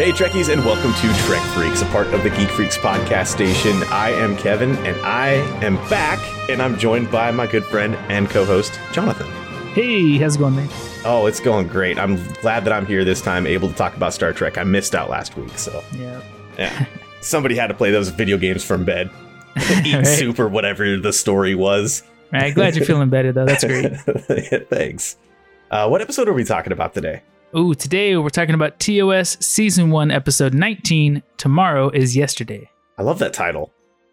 Hey, Trekkies, and welcome to Trek Freaks, a part of the Geek Freaks podcast station. I am Kevin, and I am back, and I'm joined by my good friend and co host, Jonathan. Hey, how's it going, man? Oh, it's going great. I'm glad that I'm here this time, able to talk about Star Trek. I missed out last week, so Yeah. yeah. Somebody had to play those video games from bed, eat Right. soup or whatever the story was. Right. Glad you're feeling better though. That's great. Thanks. Uh, what episode are we talking about today? Ooh, today we're talking about TOS season one, episode 19. Tomorrow is yesterday. I love that title.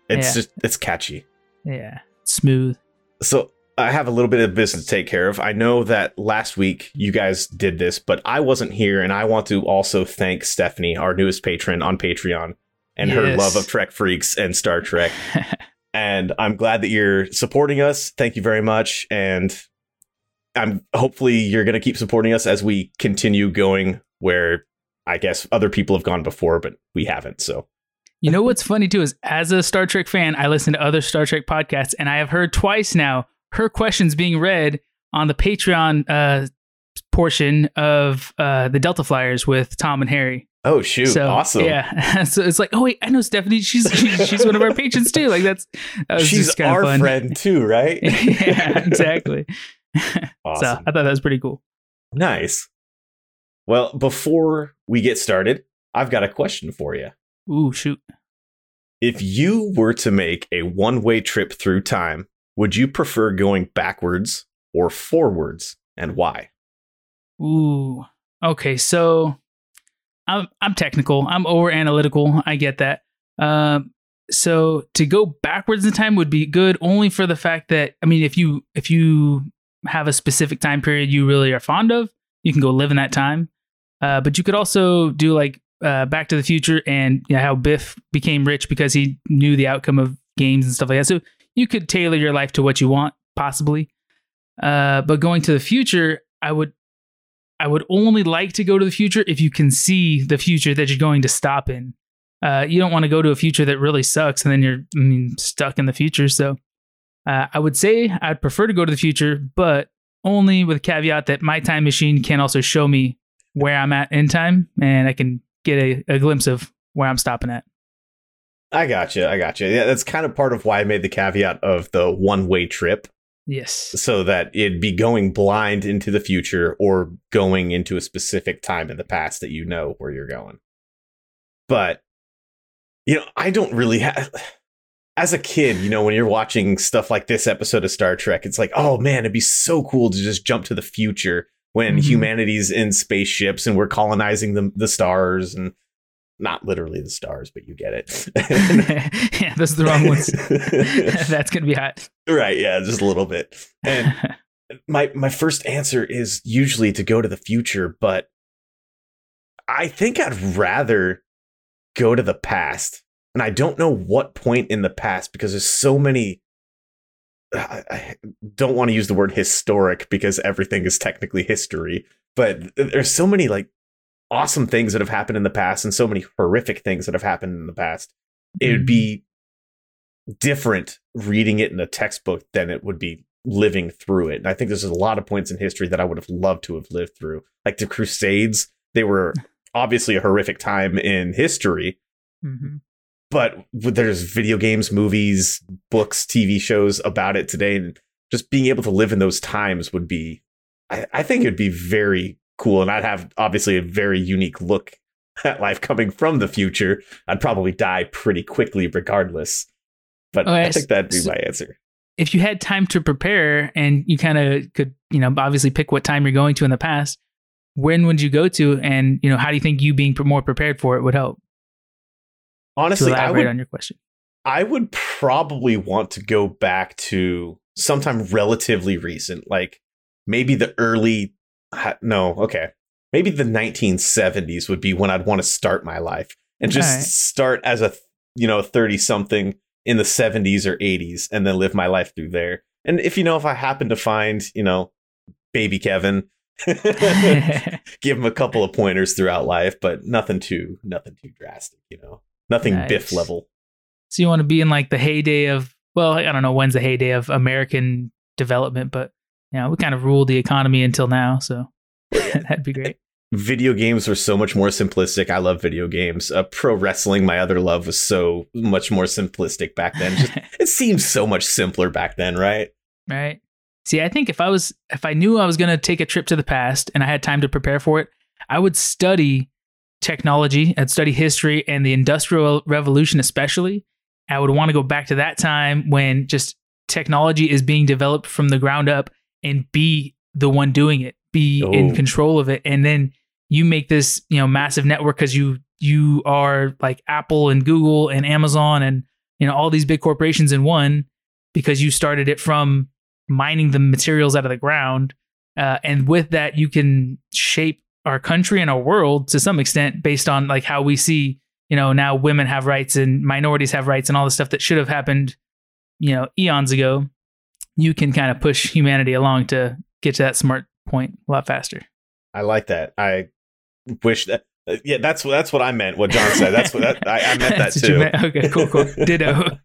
It's Yeah. just it's catchy. Yeah. Smooth. So I have a little bit of business to take care of. I know that last week you guys did this, but I wasn't here, and I want to also thank Stephanie, our newest patron on Patreon, and her love of Trek Freaks and Star Trek. and I'm glad that you're supporting us. Thank you very much, and I'm hopefully you're going to keep supporting us as we continue going where I guess other people have gone before, but we haven't. So You know what's funny too is as a Star Trek fan, I listen to other Star Trek podcasts and I have heard twice now her questions being read on the Patreon uh, portion of uh, the Delta Flyers with Tom and Harry. oh shoot, so awesome. yeah, so it's like, oh wait, I know Stephanie. She's she's, one of our patrons too. Like that's that was She's just our fun. friend too, right? yeah, exactly. Awesome. So I thought that was pretty cool. Nice. Well, before we get started, I've got a question for you. Ooh, shoot. If you were to make a one way trip through time, would you prefer going backwards or forwards and why? Ooh. Okay, so I'm I'm technical. I'm over analytical. I get that. Um so to go backwards in time would be good only for the fact that I mean if you if you have a specific time period you really are fond of, you can go live in that time. Uh but you could also do like uh Back to the Future and you know, how Biff became rich because he knew the outcome of games and stuff like that. So you could tailor your life to what you want possibly. Uh but going to the future, I would I would only like to go to the future if you can see the future that you're going to stop in. Uh, you don't want to go to a future that really sucks and then you're I mean, stuck in the future. So uh, I would say I'd prefer to go to the future, but only with caveat that my time machine can also show me where I'm at in time and I can get a, a glimpse of where I'm stopping at. I gotcha. I gotcha. Yeah, that's kind of part of why I made the caveat of the one way trip Yes. so that it'd be going blind into the future or going into a specific time in the past that you know where you're going. But you know, I don't really have as a kid, you know, when you're watching stuff like this episode of Star Trek, it's like, oh man, it'd be so cool to just jump to the future when Mhm. humanity's in spaceships and we're colonizing the the stars and not literally the stars, but you get it. yeah, those are the wrong ones. That's going to be hot. right, yeah, just a little bit. And my my first answer is usually to go to the future, but I think I'd rather go to the past. And I don't know what point in the past because there's so many I, I don't want to use the word historic because everything is technically history, but there's so many like awesome things that have happened in the past and so many horrific things that have happened in the past. It would be different reading it in a textbook than it would be living through it. And I think there's a lot of points in history that I would have loved to have lived through. Like the Crusades, they were obviously a horrific time in history, Mhm. But there's video games, movies, books, TV shows about it today. And just being able to live in those times would be, I, I think it'd be very cool. And I'd have obviously a very unique look at life coming from the future. I'd probably die pretty quickly regardless. But Oh, I think that'd be So- my answer. if you had time to prepare and you kind of could, you know, obviously pick what time you're going to in the past, when would you go to? And, you know, how do you think you being more prepared for it would help Honestly, I would on your question? I would probably want to go back to sometime relatively recent, like maybe the early, no, okay, maybe the 1970s would be when I'd want to start my life and just Alright. start as a, you know, 30 something in the 70s or 80s and then live my life through there. And if, you know, if I happen to find, you know, baby Kevin, give him a couple of pointers throughout life, but nothing too, nothing too drastic, you know, nothing Biff level. so you want to be in like the heyday of, well, I don't know when's the heyday of American development, but, you know, we kind of ruled the economy until now. So that'd be great. video games were so much more simplistic. I love video games. Uh, pro wrestling, my other love, was so much more simplistic back then. Just, it seems so much simpler back then, right? right. See, I think if I was if I knew I was going to take a trip to the past and I had time to prepare for it, I would study technology, I'd study history and the industrial revolution especially. I would want to go back to that time when just technology is being developed from the ground up and be the one doing it, be Oh. in control of it and then you make this, you know, massive network cuz you you are like Apple and Google and Amazon and you know all these big corporations in one because you started it from mining the materials out of the ground uh, and with that you can shape our country and our world to some extent based on like how we see you know now women have rights and minorities have rights and all the stuff that should have happened you know eons ago you can kind of push humanity along to get to that smart point a lot faster I like that. I wish that. yeah, that's what that's what I meant. What John said. That's what that, I, I meant that That's what you too. meant. okay cool cool ditto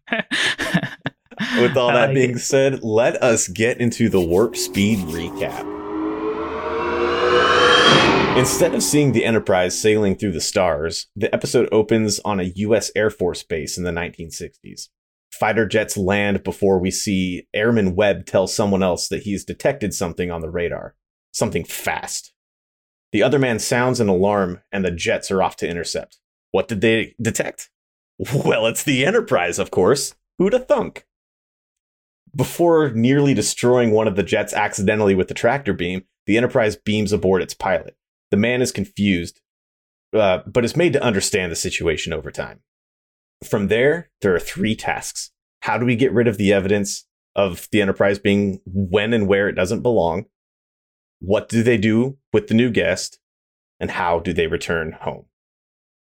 With all I that like being it. said, let us get into the warp speed recap. Instead of seeing the Enterprise sailing through the stars, the episode opens on a U.S. Air Force base in the 1960s. Fighter jets land before we see Airman Webb tell someone else that he's detected something on the radar. Something fast. The other man sounds an alarm, and the jets are off to intercept. What did they detect? Well, it's the Enterprise, of course. Who'da thunk? Before nearly destroying one of the jets accidentally with the tractor beam, the Enterprise beams aboard its pilot. The man is confused, uh, but is made to understand the situation over time. From there, there are three tasks. How do we get rid of the evidence of the Enterprise being when and where it doesn't belong? What do they do with the new guest? And how do they return home?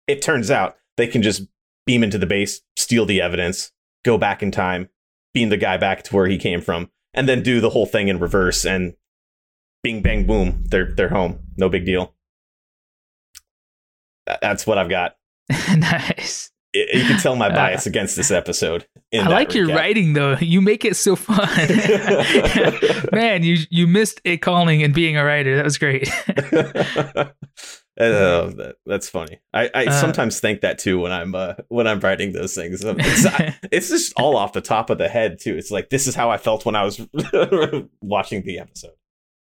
It turns out they can just beam into the base, steal the evidence, go back in time, beam the guy back to where he came from, and then do the whole thing in reverse and bing bang boom, they're they're home. No big deal. That's what I've got. nice You can tell my Uh, bias against this episode. I like your writing though. You make it so fun. Man, you you missed a calling and being a writer. That was great. Uh, that, that's funny. I, I Uh, sometimes think that too when I'm uh, when I'm writing those things. It's, I- it's just all off the top of the head too. It's like this is how I felt when I was watching the episode.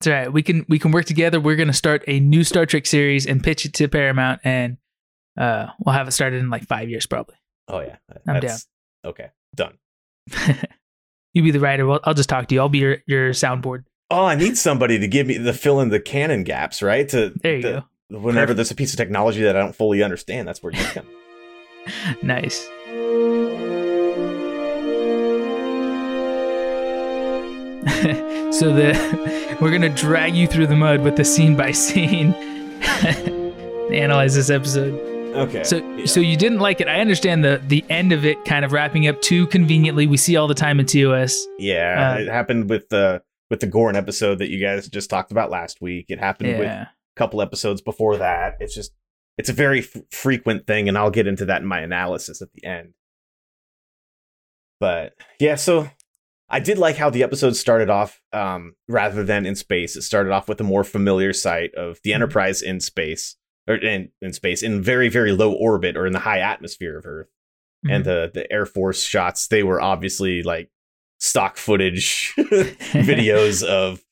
That's right. We can we can work together. We're gonna start a new Star Trek series and pitch it to Paramount, and uh, we'll have it started in like five years probably. Oh yeah, I'm That's- Okay, done. you be the writer. Well, I'll just talk to you. I'll be your your soundboard. Oh, I need somebody to give me the fill in the canon gaps, right? To There you the- go. Whenever Perfect. there's a piece of technology that I don't fully understand, that's where you come. Nice. so the we're gonna drag you through the mud with the scene by scene. Analyze this episode. Okay. So yeah. so you didn't like it. I understand the the end of it kind of wrapping up too conveniently. We see all the time in TOS. yeah, uh, it happened with the with the Gorn episode that you guys just talked about last week. It happened with a couple episodes before that. It's just it's a very f- frequent thing, and I'll get into that in my analysis at the end. But yeah, so I did like how the episode started off. Um, rather than in space, it started off with a more familiar sight of the Enterprise in space, or in in space in very very low orbit or in the high atmosphere of Earth, and Mm-hmm. the the Air Force shots they were obviously like stock footage videos of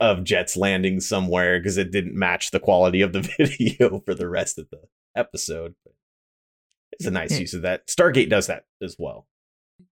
of jets landing somewhere because it didn't match the quality of the video for the rest of the episode. It's a nice Yeah. use of that. Stargate does that as well.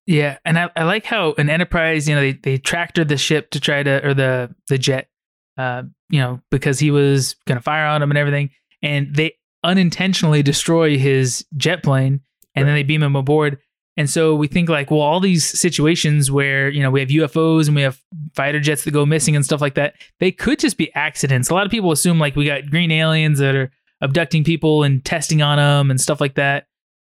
Yeah, and I, I like how an Enterprise, you know, they they tractored the ship to try to or the the jet, uh, you know, because he was gonna fire on him and everything, and they unintentionally destroy his jet plane, and then they beam him aboard. And so we think like, well, all these situations where you know we have UFOs and we have fighter jets that go missing and stuff like that, they could just be accidents. A lot of people assume like we got green aliens that are abducting people and testing on them and stuff like that.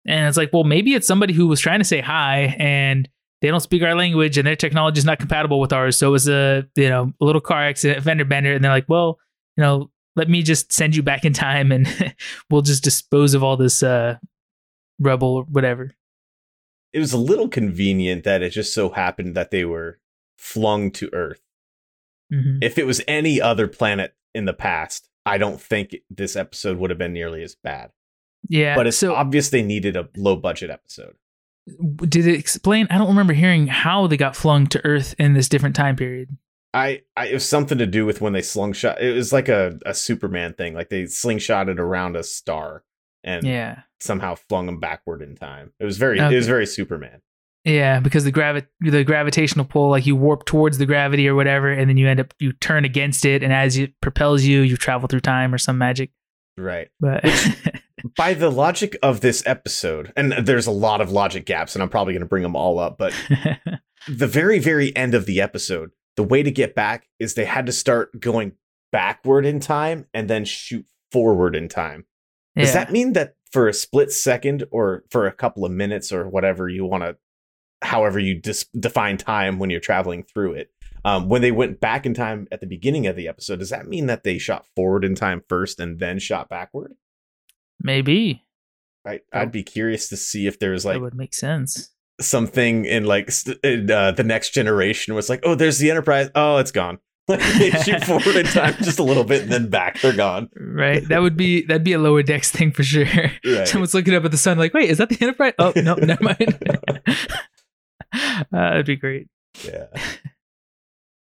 And it's like, well, maybe it's somebody who was trying to say hi and they don't speak our language and their technology is not compatible with ours. So it was a, you know, a little car accident, fender bender. And they're like, well, you know, let me just send you back in time and we'll just dispose of all this uh, rubble or whatever. It was a little convenient that it just so happened that they were flung to Earth. Mhm. If it was any other planet in the past, I don't think this episode would have been nearly as bad. Yeah. But it's so obvious they needed a low budget episode. did it explain? I don't remember hearing how they got flung to Earth in this different time period. I, I it was something to do with when they slingshot. It was like a, a Superman thing. Like they slingshotted around a star and Yeah. somehow flung them backward in time. It was very it was very Superman. Yeah, because the gravi- the gravitational pull, like you warp towards the gravity or whatever, and then you end up you turn against it, and as it propels you, you travel through time or some magic. Right. But By the logic of this episode, and there's a lot of logic gaps, and I'm probably going to bring them all up, but the very very end of the episode the way to get back is they had to start going backward in time and then shoot forward in time does yeah. that mean that for a split second or for a couple of minutes or whatever you want to however you dis- define time when you're traveling through it um, when they went back in time at the beginning of the episode does that mean that they shot forward in time first and then shot backward maybe Oh. i'd be curious to see if there's that like would make sense. something in like st- in, uh, the next generation was like, oh, there's the Enterprise. Oh, it's gone. Like they shoot forward in time just a little bit and then back. They're gone. Right, that would be that'd be a lower decks thing for sure. Right. Someone's looking up at the sun, like, wait, is that the Enterprise? Oh no, never mind. uh, that'd be great. Yeah.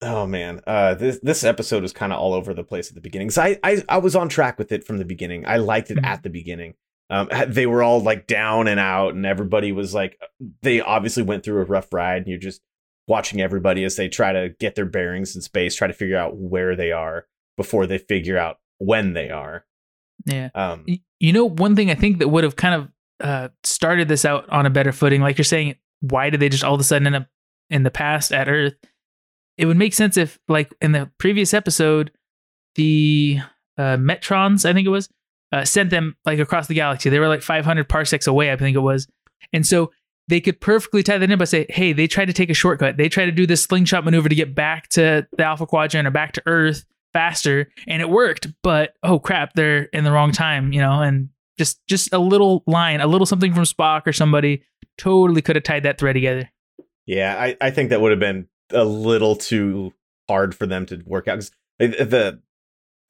Oh man, uh, this this episode was kind of all over the place at the beginning. So I, I I was on track with it from the beginning. I liked it Mhm. at the beginning. Um, they were all like down and out, and everybody was like, they obviously went through a rough ride, and you're just watching everybody as they try to get their bearings in space, try to figure out where they are before they figure out when they are. Yeah. Um, You know, one thing I think that would have kind of uh, started this out on a better footing, like you're saying, why did they just all of a sudden end up in the past at Earth? It would make sense if, like in the previous episode, the uh, Metrons, I think it was, uh, sent them like across the galaxy. They were like 500 parsecs away, I think it was, and so they could perfectly tie that in by say, "Hey, they tried to take a shortcut. They tried to do this slingshot maneuver to get back to the Alpha Quadrant or back to Earth." faster and it worked but oh crap they're in the wrong time you know and just just a little line a little something from spock or somebody totally could have tied that thread together Yeah, I, I think that would have been a little too hard for them to work out 'cause the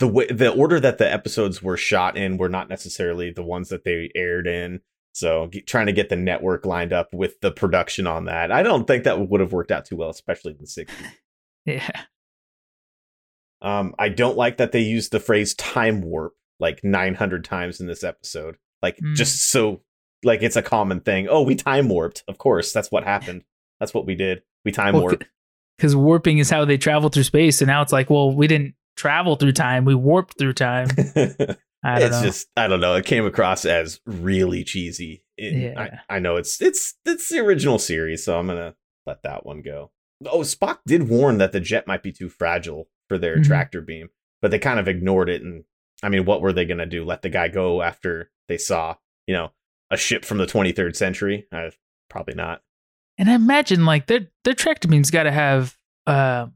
the way the order that the episodes were shot in were not necessarily the ones that they aired in. So trying to get the network lined up with the production on that, I don't think that would have worked out too well, especially in the '60s. yeah Um, I don't like that they used the phrase "time warp" like 900 times in this episode, like Mm. just so like it's a common thing. Oh, we time warped. Of course, that's what happened. That's what we did. We time warped. Because warping is how they travel through space and now it's like well we didn't travel through time we warped through time i don't it's know just I don't know. It came across as really cheesy. It- Yeah. I, I know it's it's it's the original series, so I'm gonna let that one go. Oh, Spock did warn that the jet might be too fragile for their Mhm. tractor beam, but they kind of ignored it. And I mean, what were they gonna do? Let the guy go after they saw, you know, a ship from the 23rd century? Uh, probably not. And i imagine like their their tractor beam's got to have uh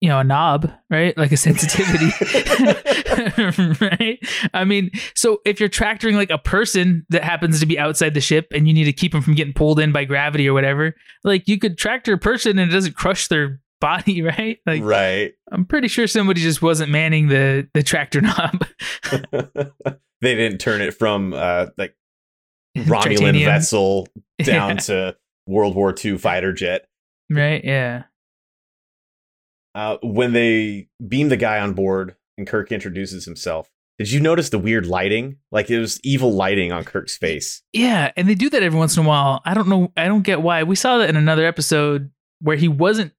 you know a knob right? Like a sensitivity. Right? I mean so if you're tractoring like a person that happens to be outside the ship and you need to keep them from getting pulled in by gravity or whatever like you could tractor a person and it doesn't crush their body right? Like right. i'm pretty sure somebody just wasn't manning the the tractor knob. They didn't turn it from uh like Romulan vessel down Yeah. to World War II fighter jet. right yeah Uh, when they beam the guy on board and Kirk introduces himself, did you notice the weird lighting? Like it was evil lighting on Kirk's face. Yeah, and they do that every once in a while. I don't know. I don't get why. We saw that in another episode where he wasn't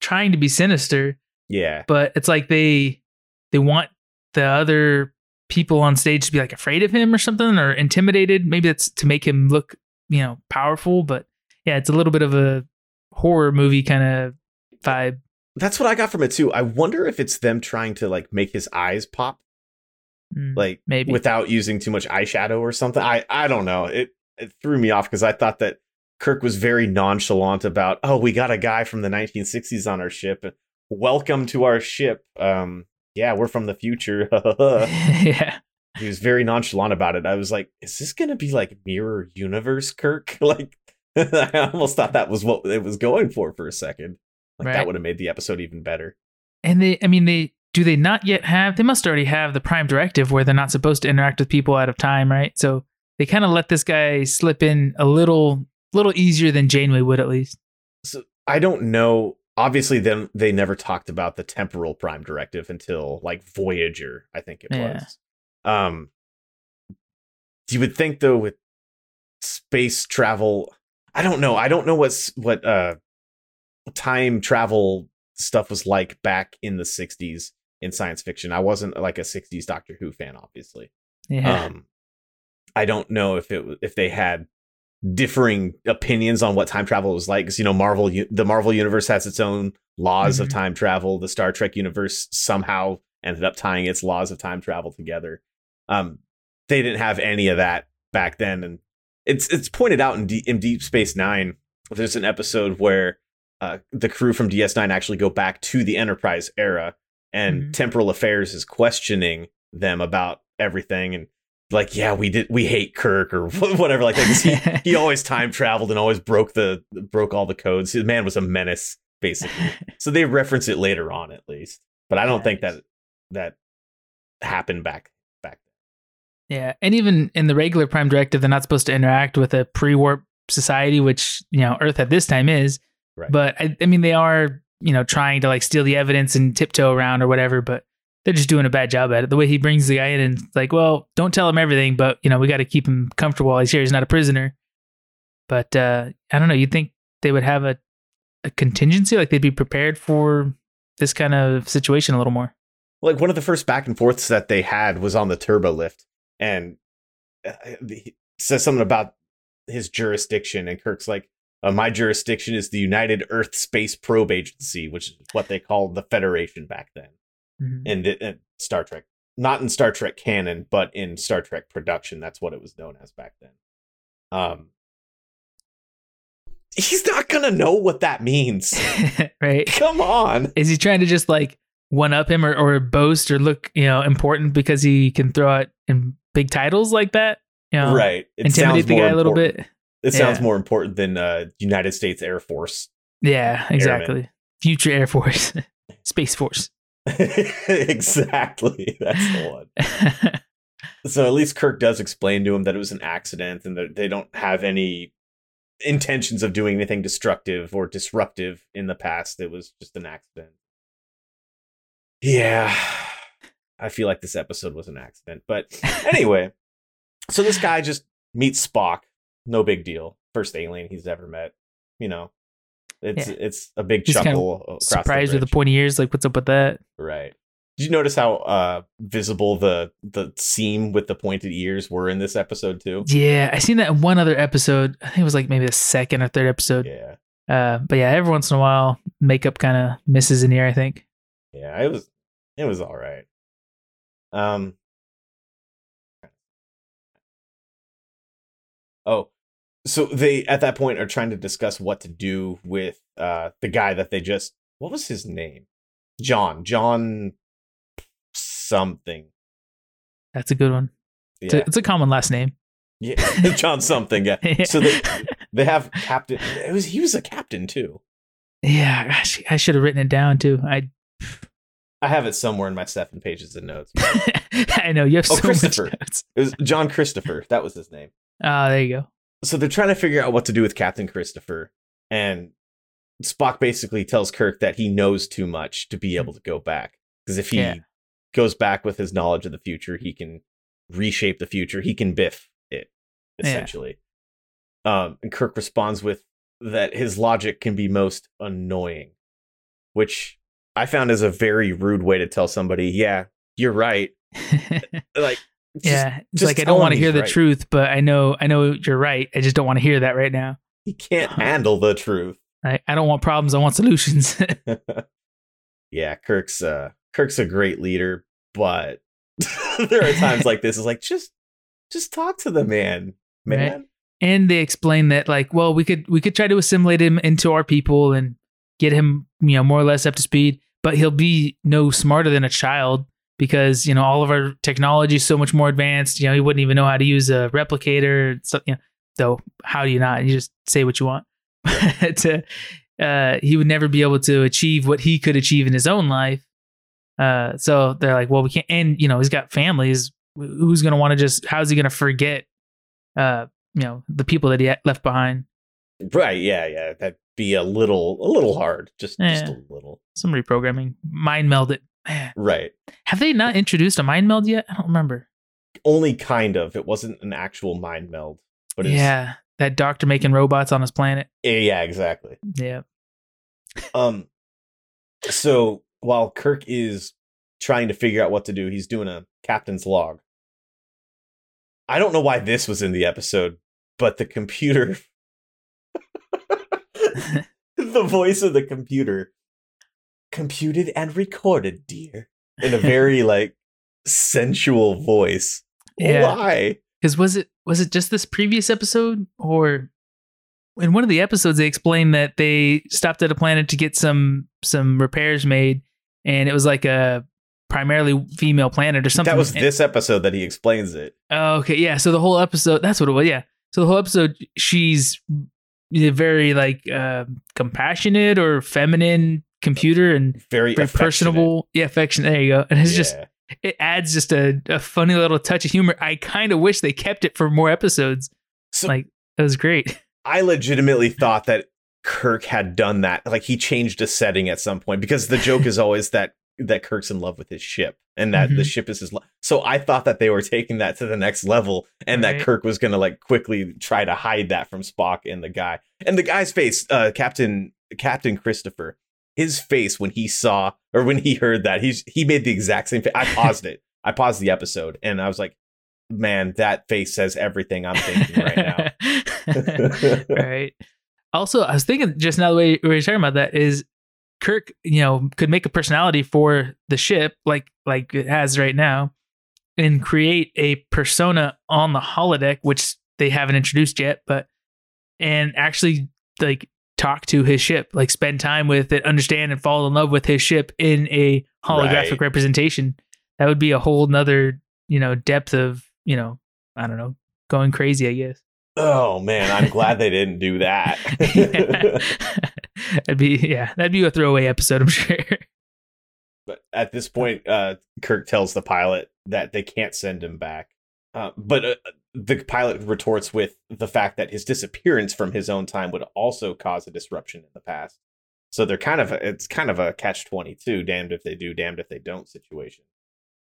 trying to be sinister, Yeah. but it's like they they want the other people on stage to be like afraid of him or something or intimidated. Maybe that's to make him look, you know, powerful. But yeah, it's a little bit of a horror movie kind of vibe. That's what I got from it too. I wonder if it's them trying to like make his eyes pop, Mm, like maybe. without using too much eyeshadow or something. I I don't know. It it threw me off because I thought that Kirk was very nonchalant about, oh, we got a guy from the 1960s on our ship. Welcome to our ship. Um, yeah, we're from the future. yeah. he was very nonchalant about it. I was like, is this gonna be like mirror universe Kirk? Like I almost thought that was what it was going for for a second. Like Right. that would have made the episode even better. and they i mean they do they not yet have? They must already have the Prime Directive where they're not supposed to interact with people out of time, right? So they kind of let this guy slip in a little, little easier than Janeway would at least. So I don't know. Obviously, then they never talked about the temporal Prime Directive until like Voyager, I think it Yeah. was. Um, you would think though with space travel, I don't know. I don't know what's what uh time travel stuff was like back in the '60s in science fiction. I wasn't like a '60s Doctor Who fan, obviously. Yeah. Um, I don't know if it if they had differing opinions on what time travel was like because you know Marvel the Marvel universe has its own laws of Mhm. time travel. The Star Trek universe somehow ended up tying its laws of time travel together. Um, they didn't have any of that back then, and it's it's pointed out in, D- in Deep Space Nine. There's an episode where uh, the crew from DS9 actually go back to the Enterprise era, and Mhm. Temporal Affairs is questioning them about everything, and like, yeah, we did, we hate Kirk or whatever like that. he, he always time traveled and always broke the broke all the codes. the man was a menace, basically. so they reference it later on, at least. But I don't think that that happened back back. Yeah, and even in the regular Prime Directive, they're not supposed to interact with a pre-warp society, which you know Earth at this time is. Right. But I, I mean, they are you know trying to like steal the evidence and tiptoe around or whatever. But they're just doing a bad job at it. The way he brings the guy in and like, well, don't tell him everything, but you know we got to keep him comfortable while he's here. He's not a prisoner. But uh, I don't know. You'd think they would have a a contingency, like they'd be prepared for this kind of situation a little more. Like one of the first back and forths that they had was on the turbo lift, and uh, he says something about his jurisdiction, and Kirk's like, uh, "My jurisdiction is the United Earth Space Probe Agency, which is what they called the Federation back then." Mhm. in, the- in Star Trek. Not in Star Trek canon, but in Star Trek production. That's what it was known as back then. Um, he's not gonna know what that means. right? Come on. is he trying to just like one up him or, or boast or look you know important because he can throw out in big titles like that you know right. It intimidate the guy a little bit It sounds Yeah. more important than uh, United States Air Force. yeah exactly future air force space force exactly. That's the one. So at least Kirk does explain to him that it was an accident and that they don't have any intentions of doing anything destructive or disruptive in the past. It was just an accident. Yeah. I feel like this episode was an accident. But anyway, so this guy just meets Spock. No big deal. First alien he's ever met. You know, it's Yeah. it's a big He's kind of chuckle surprised the with the pointy ears like what's up with that Right. Did you notice how uh visible the the seam with the pointed ears were in this episode too? yeah i seen that in one other episode i think it was like maybe the second or third episode Yeah. uh but yeah every once in a while makeup kind of misses in here i think Yeah, it was it was all right. Um Oh, so they at that point are trying to discuss what to do with uh the guy that they just what was his name? John. John something. that's a good one it's, a, Yeah. it's a common last name yeah. John something. Yeah. So they they have captain it was he was a captain too. yeah gosh, i should have written it down too i I have it somewhere in my seven pages of notes. I know you have Oh, so Christopher. notes. It was John Christopher. That was his name. Ah, there you go. So they're trying to figure out what to do with Captain Christopher. And Spock basically tells Kirk that he knows too much to be able to go back. Because if he Yeah. goes back with his knowledge of the future, he can reshape the future. He can biff it, Yeah. essentially. Um, and Kirk responds with that his logic can be most annoying, which I found is a very rude way to tell somebody, yeah, you're right. Like, just- yeah, it's just like I don't want to hear the right. truth, but I know I know you're right. I just don't want to hear that right now. he can't handle the truth. I, I don't want problems. I want solutions. yeah, Kirk's uh Kirk's a great leader, but there are times like this. It's like just just talk to the man, man. and they explain that like, well, we could we could try to assimilate him into our people and get him, you know, more or less up to speed, but he'll be no smarter than a child because you know all of our technology is so much more advanced. You know, he wouldn't even know how to use a replicator. So, you know, though, how do you not? You just say what you want. to, uh, he would never be able to achieve what he could achieve in his own life. Uh, so they're like, well, we can't, and you know, he's got families. Who's gonna want to just? How's he gonna forget? Uh, you know, the people that he left behind. Right? Yeah, yeah. That'd be a little, a little hard. Just, just a little. Some reprogramming, mind meld it. Man, Right. have they not introduced a mind meld yet? I don't remember. Only kind of. It wasn't an actual mind meld, but it's, yeah, that doctor making robots on his planet. yeah, yeah, exactly. Yeah. Um, so while Kirk is trying to figure out what to do, he's doing a captain's log. I don't know why this was in the episode, but the computer, the voice of the computer, computed and recorded, dear, in a very like sensual voice. Yeah. Why? Because was it was it just this previous episode or in one of the episodes they explained that they stopped at a planet to get some some repairs made and it was like a primarily female planet or something. That was this episode that he explains it. Oh, okay, yeah. So the whole episode, that's what it was. Yeah. So the whole episode, she's very like uh, compassionate or feminine computer and Very, very personable. Yeah, affection. There you go. And it's just it adds just a, a funny little touch of humor. I kind of wish they kept it for more episodes. So- like that was great. I legitimately thought that Kirk had done that. Like he changed a setting at some point because the joke is always that that Kirk's in love with his ship and that the Mhm. ship is his love. So I thought that they were taking that to the next level and Right. that Kirk was going to like quickly try to hide that from Spock and the guy. And the guy's face, uh Captain Captain Christopher, his face when he saw or when he heard that, he's he made the exact same face. I paused it. I paused the episode and I was like, man, that face says everything I'm thinking right now. right. Also, I was thinking just now the way we were talking about that is Kirk, you know, could make a personality for the ship like like it has right now, and create a persona on the holodeck, which they haven't introduced yet, but and actually like talk to his ship, like spend time with it, understand and fall in love with his ship in a holographic Right. representation. That would be a whole nother, you know, depth of, you know, I don't know, going crazy, I guess. Oh man, I'm glad they didn't do that. that'd be yeah, that'd be a throwaway episode, I'm sure. but at this point, uh, Kirk tells the pilot that they can't send him back. Uh, but uh, the pilot retorts with the fact that his disappearance from his own time would also cause a disruption in the past. So they're kind of it's kind of a catch twenty two, damned if they do, damned if they don't situation.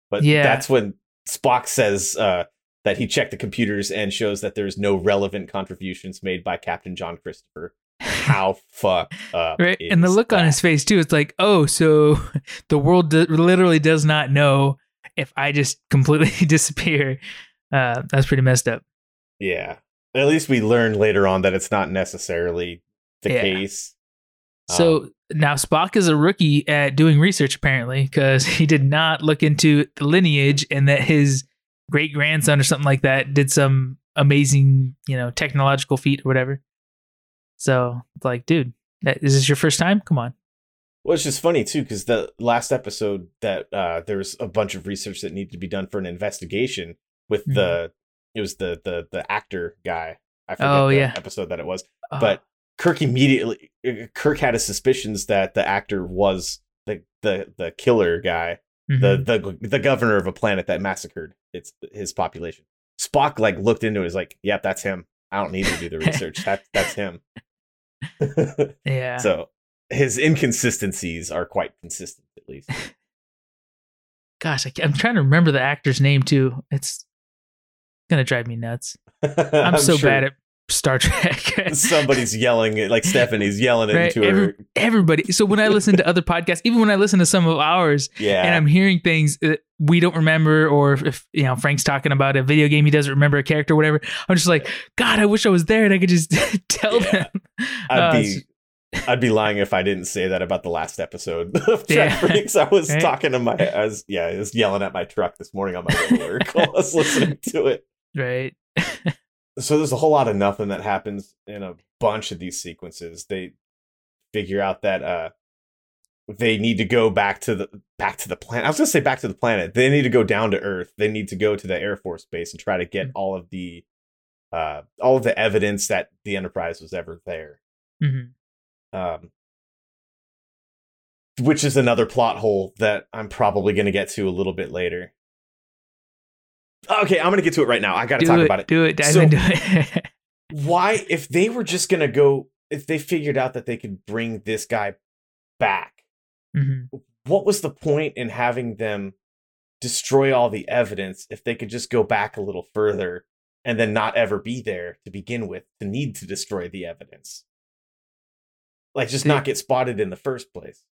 But Yeah. that's when Spock says uh, that he checked the computers and shows that there's no relevant contributions made by Captain John Christopher. How fucked up, right, and the look on his face too. It's like, oh, so the world do- literally does not know if I just completely disappear. Uh, that's pretty messed up. Yeah. At least we learn later on that it's not necessarily the Yeah. case. So Um, now Spock is a rookie at doing research apparently because he did not look into the lineage and that his great grandson or something like that did some amazing, you know, technological feat or whatever. So it's like, dude, that, is this your first time? Come on. well, it's just funny too because the last episode that uh, there was a bunch of research that needed to be done for an investigation with Mm-hmm. the it was the the the actor guy. I forget Oh, the yeah. episode that it was, Uh, but Kirk immediately uh, Kirk had his suspicions that the actor was the the the killer guy. Mhm. the the the governor of a planet that massacred its his population. Spock like looked into it, is like, yep, that's him. I don't need to do the research. that that's him. yeah. so his inconsistencies are quite consistent, at least. Gosh, I, am trying to remember the actor's name too. It's gonna drive me nuts. I'm, so sure bad at Star Trek. somebody's yelling it, like Stephanie's yelling it Right, into every- her. Everybody. So when I listen to other podcasts, even when I listen to some of ours, Yeah, and I'm hearing things that we don't remember, or if, if you know Frank's talking about a video game he doesn't remember a character, or whatever. I'm just like, God, I wish I was there and I could just tell Yeah. them. I'd Uh, be. I'd be lying if I didn't say that about the last episode of Trek Yeah. Freaks. I was Right. talking to my, I was, yeah, I was yelling at my truck this morning on my way to work while I was listening to it. right. So there's a whole lot of nothing that happens in a bunch of these sequences they figure out that uh they need to go back to the back to the planet i was gonna say back to the planet they need to go down to earth they need to go to the air force base and try to get Mhm. all of the uh all of the evidence that the enterprise was ever there Mhm. um which is another plot hole that I'm probably going to get to a little bit later. Okay, I'm going to get to it right now. I got to Do talk it. about it. Do it. Dive So- into it. Why, if they were just going to go, if they figured out that they could bring this guy back, Mhm. what was the point in having them destroy all the evidence if they could just go back a little further and then not ever be there to begin with to need to destroy the evidence? Like, just They- not get spotted in the first place.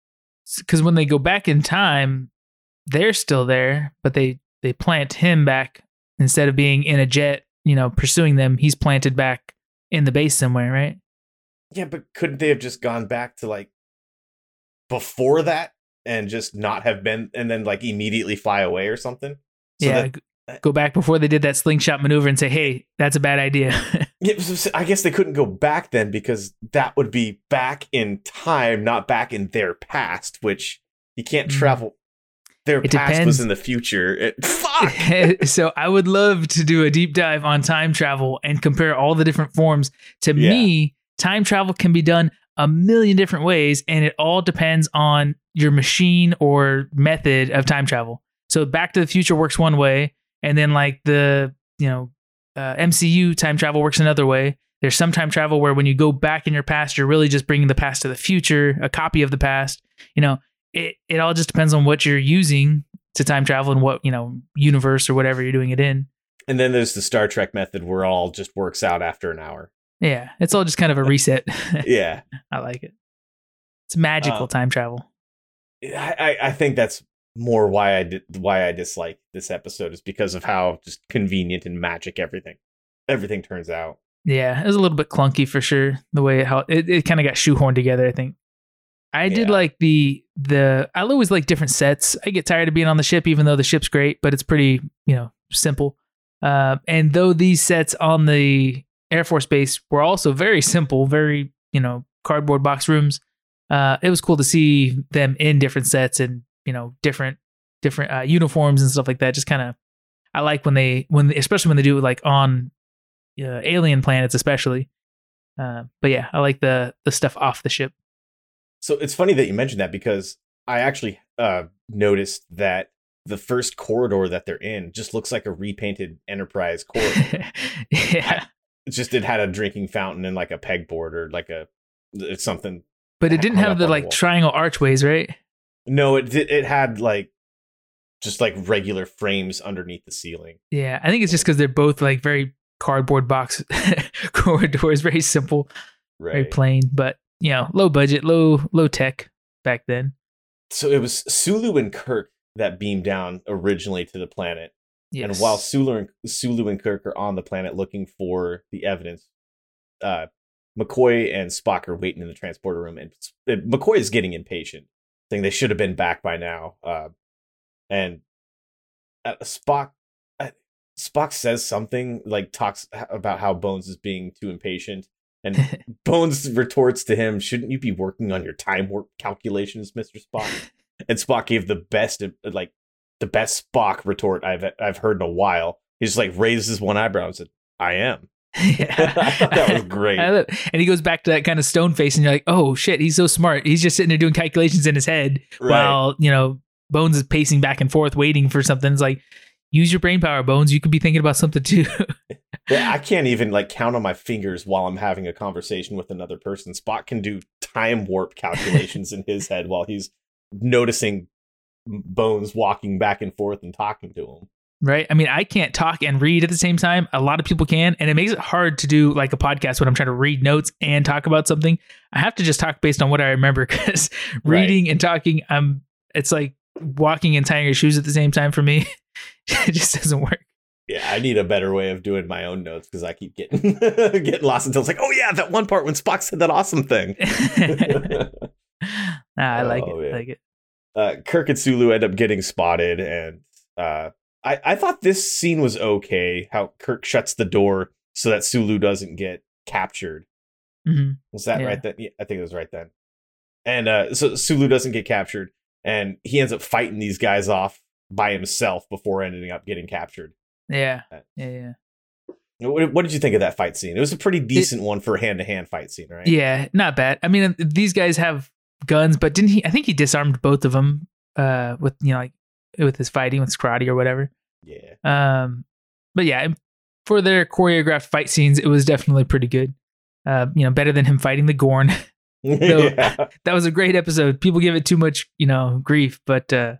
because when they go back in time, they're still there, but they they plant him back instead of being in a jet, you know, pursuing them. He's planted back in the base somewhere, right? Yeah, but couldn't they have just gone back to like before that and just not have been and then like immediately fly away or something? So yeah, that- go back before they did that slingshot maneuver and say, "Hey, that's a bad idea." Yeah, so- so I guess they couldn't go back then because that would be back in time, not back in their past, which you can't Mm. travel. Their It past depends. was in the future. It, fuck. so I would love to do a deep dive on time travel and compare all the different forms. To Yeah. me, time travel can be done a million different ways, and it all depends on your machine or method of time travel. So Back to the Future works one way, and then like the you know uh, MCU time travel works another way. There's some time travel where when you go back in your past, you're really just bringing the past to the future, a copy of the past. You know, it it all just depends on what you're using to time travel and what you know universe or whatever you're doing it in. and then there's the Star Trek method where it all just works out after an hour. Yeah, it's all just kind of a reset. Yeah. I like it. It's magical Uh, time travel. I, I think that's more why I did why I dislike this episode is because of how just convenient and magic everything everything turns out. Yeah, it was a little bit clunky for sure. The way it how it, it kind of got shoehorned together. I think. I did Yeah. like the the. I always like different sets. I get tired of being on the ship, even though the ship's great, but it's pretty you know simple. Uh, and though these sets on the Air Force Base were also very simple, very you know cardboard box rooms, uh, it was cool to see them in different sets and you know different different uh, uniforms and stuff like that. Just kind of, I like when they when especially when they do it like on uh, alien planets, especially. Uh, but yeah, I like the the stuff off the ship. So it's funny that you mentioned that because I actually uh, noticed that the first corridor that they're in just looks like a repainted Enterprise corridor. yeah, it's just it had a drinking fountain and like a pegboard or like a something. but it didn't have the on the like triangle archways, right? No, it it had like just like regular frames underneath the ceiling. Yeah, I think it's just because they're both like very cardboard box corridors, very simple, very plain, but you know, low budget, low low tech back then. So it was Sulu and Kirk that beamed down originally to the planet. Yes. And while Sulu and, Sulu and Kirk are on the planet looking for the evidence, uh, McCoy and Spock are waiting in the transporter room, and, McCoy is getting impatient, saying they should have been back by now. Uh, and uh, Spock, uh, Spock says something like talks about how Bones is being too impatient, and Bones retorts to him, "Shouldn't you be working on your time warp calculations, Mister Spock?" and Spock gave the best, like the best Spock retort I've I've heard in a while. He just like raises one eyebrow and said, "I am." yeah. That was great. And he goes back to that kind of stone face, and you're like, oh shit, he's so smart. He's just sitting there doing calculations in his head while you know Bones is pacing back and forth, waiting for something. It's like, use your brain power, Bones. You could be thinking about something too. I can't even like count on my fingers while I'm having a conversation with another person. Spock can do time warp calculations in his head while he's noticing Bones walking back and forth and talking to him. right? I mean, I can't talk and read at the same time. A lot of people can, and it makes it hard to do like a podcast when I'm trying to read notes and talk about something. I have to just talk based on what I remember because Right. reading and talking, I'm it's like walking and tying your shoes at the same time for me. it just doesn't work. Yeah, I need a better way of doing my own notes because I keep getting getting lost until it's like, oh yeah, that one part when Spock said that awesome thing. nah, I like Oh, it. I like it. uh, Kirk and Sulu end up getting spotted, and uh, I I thought this scene was okay. How Kirk shuts the door so that Sulu doesn't get captured. hmm Was that Yeah. right then? Yeah, I think it was right then. And uh, so Sulu doesn't get captured, and he ends up fighting these guys off by himself before ending up getting captured. Yeah, Uh, yeah, yeah. What, what did you think of that fight scene? It was a pretty decent one for a hand to hand fight scene, right? Yeah, not bad. I mean, these guys have guns, but didn't he? I think he disarmed both of them uh, with you know like with his fighting with karate or whatever. Yeah. Um, but yeah, for their choreographed fight scenes, it was definitely pretty good. Uh, you know, better than him fighting the Gorn. yeah. that was a great episode. People give it too much, you know, grief, but uh,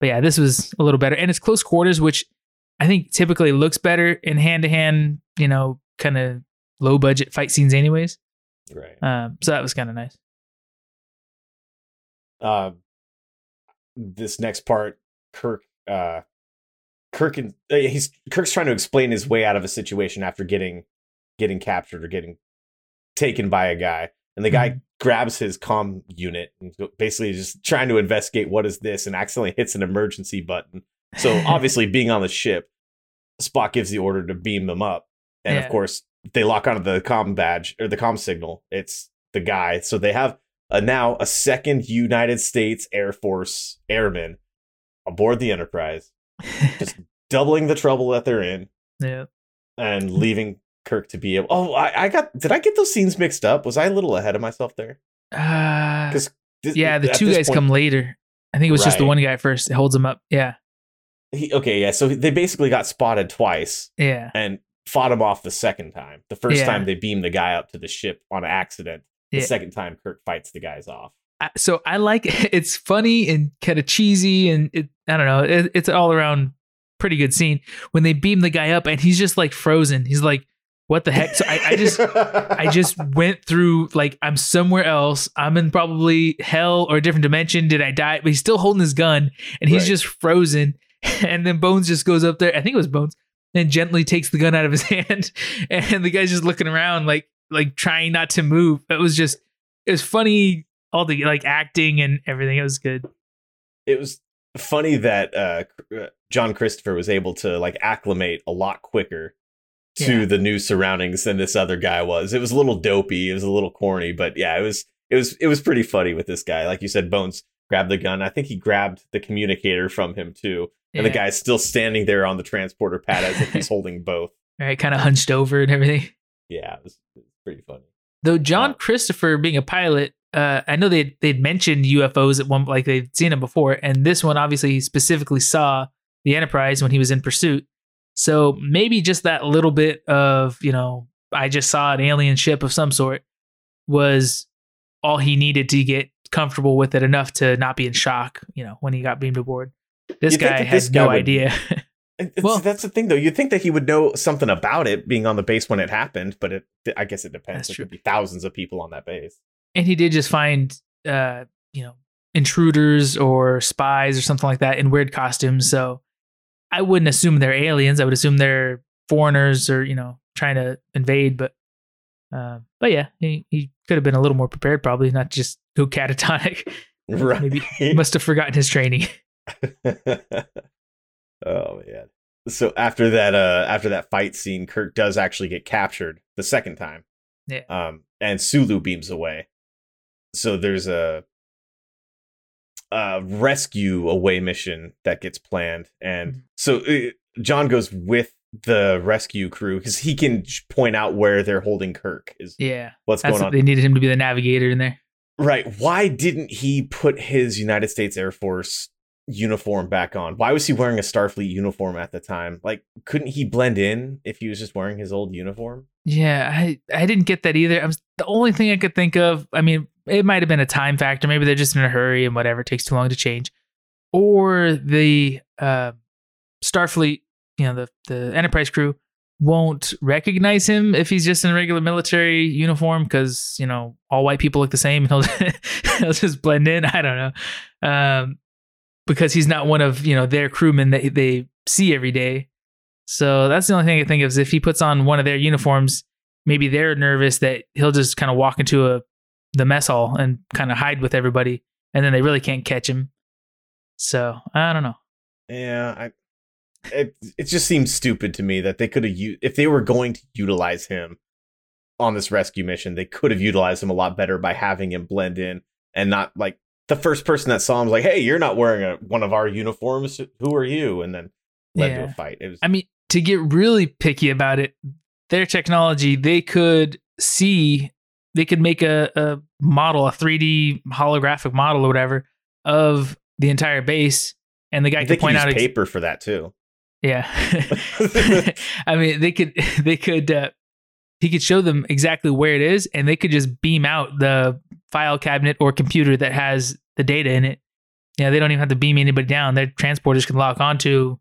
but yeah, this was a little better, and it's close quarters, which I think typically looks better in hand to hand, you know, kind of low budget fight scenes, anyways. Right. Um, so that was kind of nice. Uh, this next part, Kirk, uh, Kirk and uh, he's Kirk's trying to explain his way out of a situation after getting getting captured or getting taken by a guy, and the guy Mhm. grabs his comm unit and basically just trying to investigate what is this, and accidentally hits an emergency button. So obviously, being on the ship, Spock gives the order to beam them up, and Yeah. of course they lock onto the comm badge or the comm signal. It's the guy, so they have a, now a second United States Air Force airman aboard the Enterprise, just doubling the trouble that they're in yeah. and leaving Kirk to be able. Oh, I, I got. Did I get those scenes mixed up? Was I a little ahead of myself there? Uh, Because yeah, the two guys come later. I think it was just the one guy first. It holds him up. Yeah. He, okay, yeah. So they basically got spotted twice Yeah. and fought him off the second time. The first Yeah. time they beam the guy up to the ship on accident. The Yeah. second time Kirk fights the guys off. I- so I like it's funny and kind of cheesy and it, I don't know it, it's all around pretty good scene when they beam the guy up and he's just like frozen he's like what the heck so I, I just I just went through like I'm somewhere else I'm in probably hell or a different dimension did I die but he's still holding his gun and he's Right. just frozen and then Bones just goes up there I think it was Bones and gently takes the gun out of his hand and the guy's just looking around like like trying not to move it was just it was funny all the like acting and everything. It was good. it was funny that uh, uh, John Christopher was able to like acclimate a lot quicker to Yeah. the new surroundings than this other guy was. It was a little dopey, it was a little corny, but yeah, it was it was it was pretty funny with this guy. Like you said, Bones grabbed the gun. I think he grabbed the communicator from him too. And the guy's still standing there on the transporter pad as if he's holding both. right, kind of hunched over and everything. Yeah, it was, it was pretty funny. Though John Uh, Christopher being a pilot, uh, I know they they'd mentioned UFOs at one like they'd seen them before, and this one obviously he specifically saw the Enterprise when he was in pursuit. So maybe just that little bit of you know I just saw an alien ship of some sort was all he needed to get comfortable with it enough to not be in shock. You know when he got beamed aboard. This guy had this guy no would- idea. Well- that's the thing, though. You'd think that he would know something about it being on the base when it happened, but it, I guess it depends. There true. could be thousands of people on that base. and he did just find uh you know intruders or spies or something like that in weird costumes so i wouldn't assume they're aliens i would assume they're foreigners or you know trying to invade but uh, but yeah he, he could have been a little more prepared probably not just go catatonic Right. maybe he must have forgotten his training oh man. So after that, uh, after that fight scene, Kirk does actually get captured the second time. Yeah. Um, and Sulu beams away. So there's a, a rescue away mission that gets planned, and Mhm. so uh, John goes with the rescue crew because he can point out where they're holding Kirk. Is yeah what's that's going what on? they needed him to be the navigator in there Right. Why didn't he put his United States Air Force uniform back on? Why was he wearing a Starfleet uniform at the time? Like, couldn't he blend in if he was just wearing his old uniform? Yeah, I I didn't get that either. I was the only thing I could think of. I mean, it might have been a time factor. Maybe they're just in a hurry and whatever takes too long to change, or the uh, Starfleet, you know, the the Enterprise crew won't recognize him if he's just in a regular military uniform because you know all white people look the same and he'll he'll just blend in. I don't know, um, because he's not one of you know their crewmen that they see every day. So that's the only thing I think of is if he puts on one of their uniforms, maybe they're nervous that he'll just kind of walk into a the mess hall and kind of hide with everybody, and then they really can't catch him. So I don't know. Yeah, I. It it just seems stupid to me that they could have used if they were going to utilize him on this rescue mission, they could have utilized him a lot better by having him blend in and not like the first person that saw him was like, "Hey, you're not wearing a, one of our uniforms. Who are you?" And then led to a fight. It was I mean, to get really picky about it, their technology, they could see they could make a, a model, a 3D holographic model or whatever of the entire base, and the guy could point out. ex- paper for that too. yeah, I mean, they could they could uh, he could show them exactly where it is, and they could just beam out the file cabinet or computer that has the data in it. Yeah, they don't even have to beam anybody down. Their transporters can lock onto,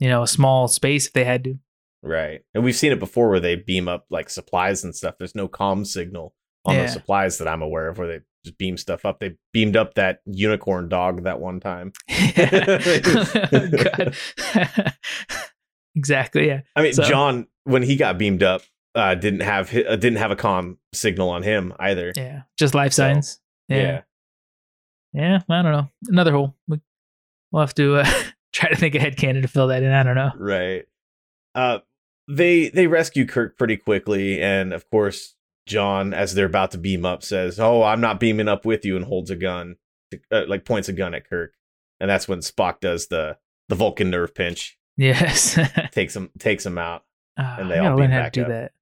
you know, a small space if they had to. Right. And we've seen it before where they beam up like supplies and stuff. There's no comm signal on Yeah. those supplies that I'm aware of where they just beam stuff up. They beamed up that unicorn dog that one time. Exactly. Yeah. I mean, So- John, when he got beamed up, uh, didn't have hi- uh, didn't have a comm signal on him either. Yeah. Just life So, signs. Yeah. Yeah. Yeah. I don't know. Another hole. We- We'll have to uh, try to think ahead, headcanon to fill that in. I don't know. Right. Uh, they they rescue Kirk pretty quickly, and of course, John, as they're about to beam up, says, "Oh, I'm not beaming up with you," and holds a gun, uh, like points a gun at Kirk, and that's when Spock does the the Vulcan nerve pinch, Yes. takes him takes him out. Ah, And they all beam learn how to back do up. that.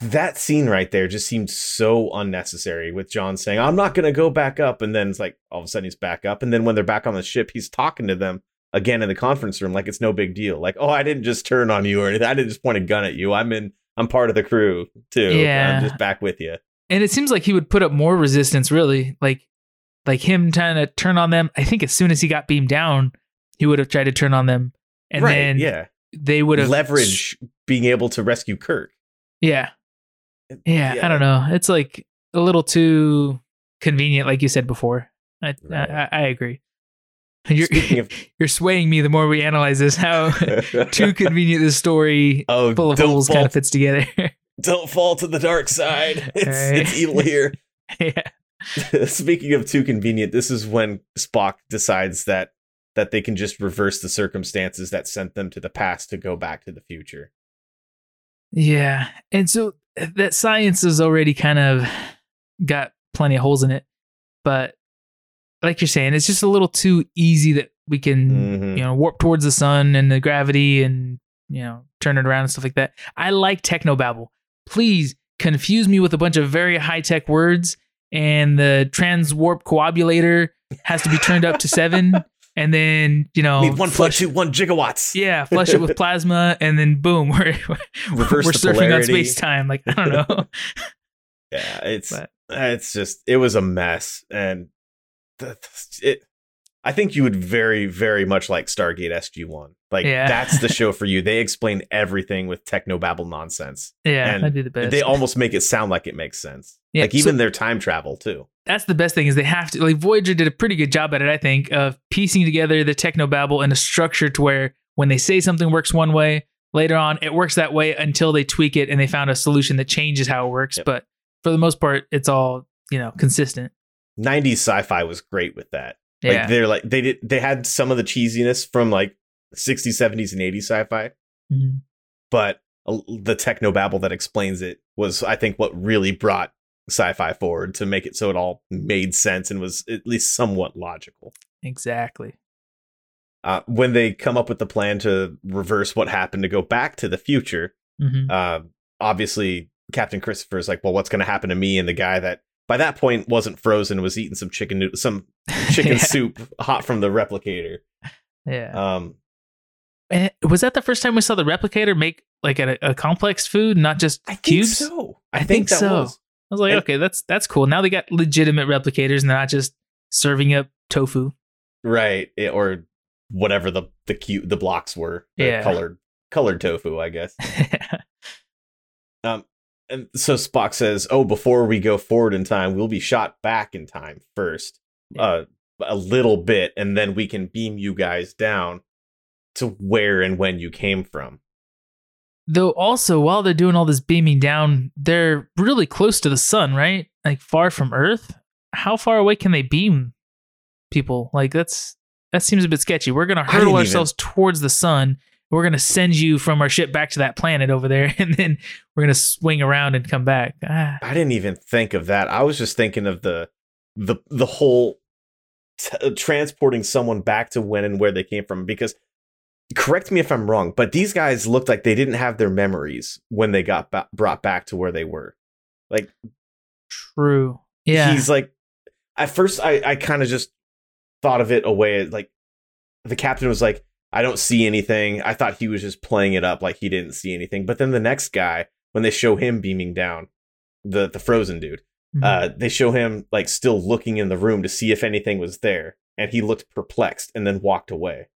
That scene right there just seemed so unnecessary with John saying, I'm not going to go back up. And then it's like all of a sudden he's back up. And then when they're back on the ship, he's talking to them again in the conference room like it's no big deal. Like, oh, I didn't just turn on you or anything. I didn't just point a gun at you. I'm in, I'm part of the crew too. Yeah. I'm just back with you. And it seems like he would put up more resistance, really. Like, like him trying to turn on them. I think as soon as he got beamed down, he would have tried to turn on them, and right. then yeah. they would have Leverage being able to rescue Kirk. Yeah. Yeah, Yeah. I don't know. It's like a little too convenient, like you said before. I Right. I, I agree. You're of, you're swaying me the more we analyze this. How too convenient this story oh, full of holes fall, kind of fits together. don't fall to the dark side. It's, Right. it's evil here. yeah. Speaking of too convenient, this is when Spock decides that that they can just reverse the circumstances that sent them to the past to go back to the future. Yeah. And so that science has already kind of got plenty of holes in it. But like you're saying, it's just a little too easy that we can, Mhm. you know, warp towards the sun and the gravity and, you know, turn it around and stuff like that. I like technobabble. Please confuse me with a bunch of very high tech words and the transwarp coagulator has to be turned up to seven. And then, you know, Need one flush, two one gigawatts. yeah, flush it with plasma, and then boom, we're Reverse we're the surfing on space time. Like I don't know. Yeah, it's But- it's just it was a mess, and th- th- it. I think you would very very much like Stargate SG One. Like Yeah. that's the show for you. They explain everything with technobabble nonsense. yeah, And that'd be the best. They almost make it sound like it makes sense. Yeah, like so- even their time travel too. That's the best thing is they have to like Voyager did a pretty good job at it. I think of piecing together the techno babble in a structure to where when they say something works one way, later on it works that way until they tweak it and they found a solution that changes how it works. Yep. But for the most part, it's all you know consistent. 90s sci-fi was great with that. Yeah, Like they're like they did they had some of the cheesiness from like 60s, 70s, and 80s sci-fi, Mhm. but uh, the techno babble that explains it was I think what really brought sci-fi forward to make it so it all made sense and was at least somewhat logical. exactly. Uh, when they come up with the plan to reverse what happened to go back to the future, hmm uh, obviously Captain Christopher is like, well, what's going to happen to me and the guy that by that point wasn't frozen was eating some chicken noodle, some chicken yeah. soup hot from the replicator. Yeah. Um, And was that the first time we saw the replicator make like a, a complex food, not just I think cubes? so. I think that so. was. I was like, And- okay, that's that's cool. Now they got legitimate replicators and they're not just serving up tofu. right, it- or whatever the the cute the blocks were. The Yeah. colored colored tofu, I guess. Um, and so Spock says, "Oh, before we go forward in time, we'll be shot back in time first, Yeah. uh, a little bit, and then we can beam you guys down to where and when you came from." Though also while they're doing all this beaming down, they're really close to the sun, right? Like far from Earth. How far away can they beam people? Like that's that seems a bit sketchy. We're gonna hurtle didn't ourselves towards the sun. We're gonna send you from our ship back to that planet over there, and then we're gonna swing around and come back. Ah, I didn't even think of that. I was just thinking of the the the whole t- transporting someone back to when and where they came from because correct me if I'm wrong, but these guys looked like they didn't have their memories when they got ba- brought back to where they were. Like True. Yeah. he's like at first I I kind of just thought of it away like the captain was like I don't see anything. I thought he was just playing it up like he didn't see anything. But then the next guy when they show him beaming down the the frozen dude Mhm. uh, they show him like still looking in the room to see if anything was there, and he looked perplexed and then walked away.